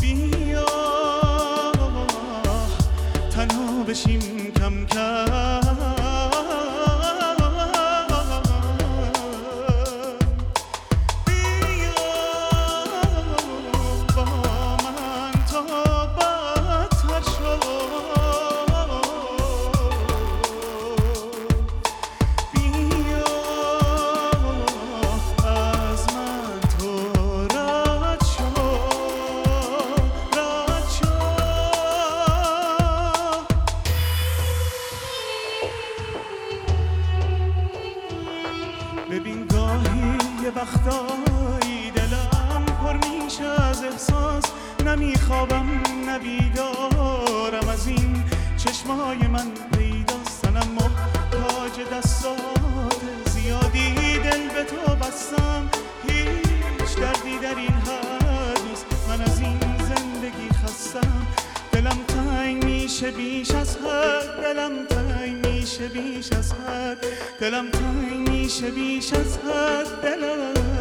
بیا. تنها بشیم کم کم. گاهی یه وقتایی دلم پر میشه از احساس. نمیخوابم نبیدارم از این چشمای من پیداست سنم محتاج دستات زیادی دل به تو بستم. هیچ دردی در این حد من از این زندگی خستم. دلم تنگ میشه بیش از حد. دلم تنگ میشه بیش از حد دلم تنگ میشه بیش از حد دلم.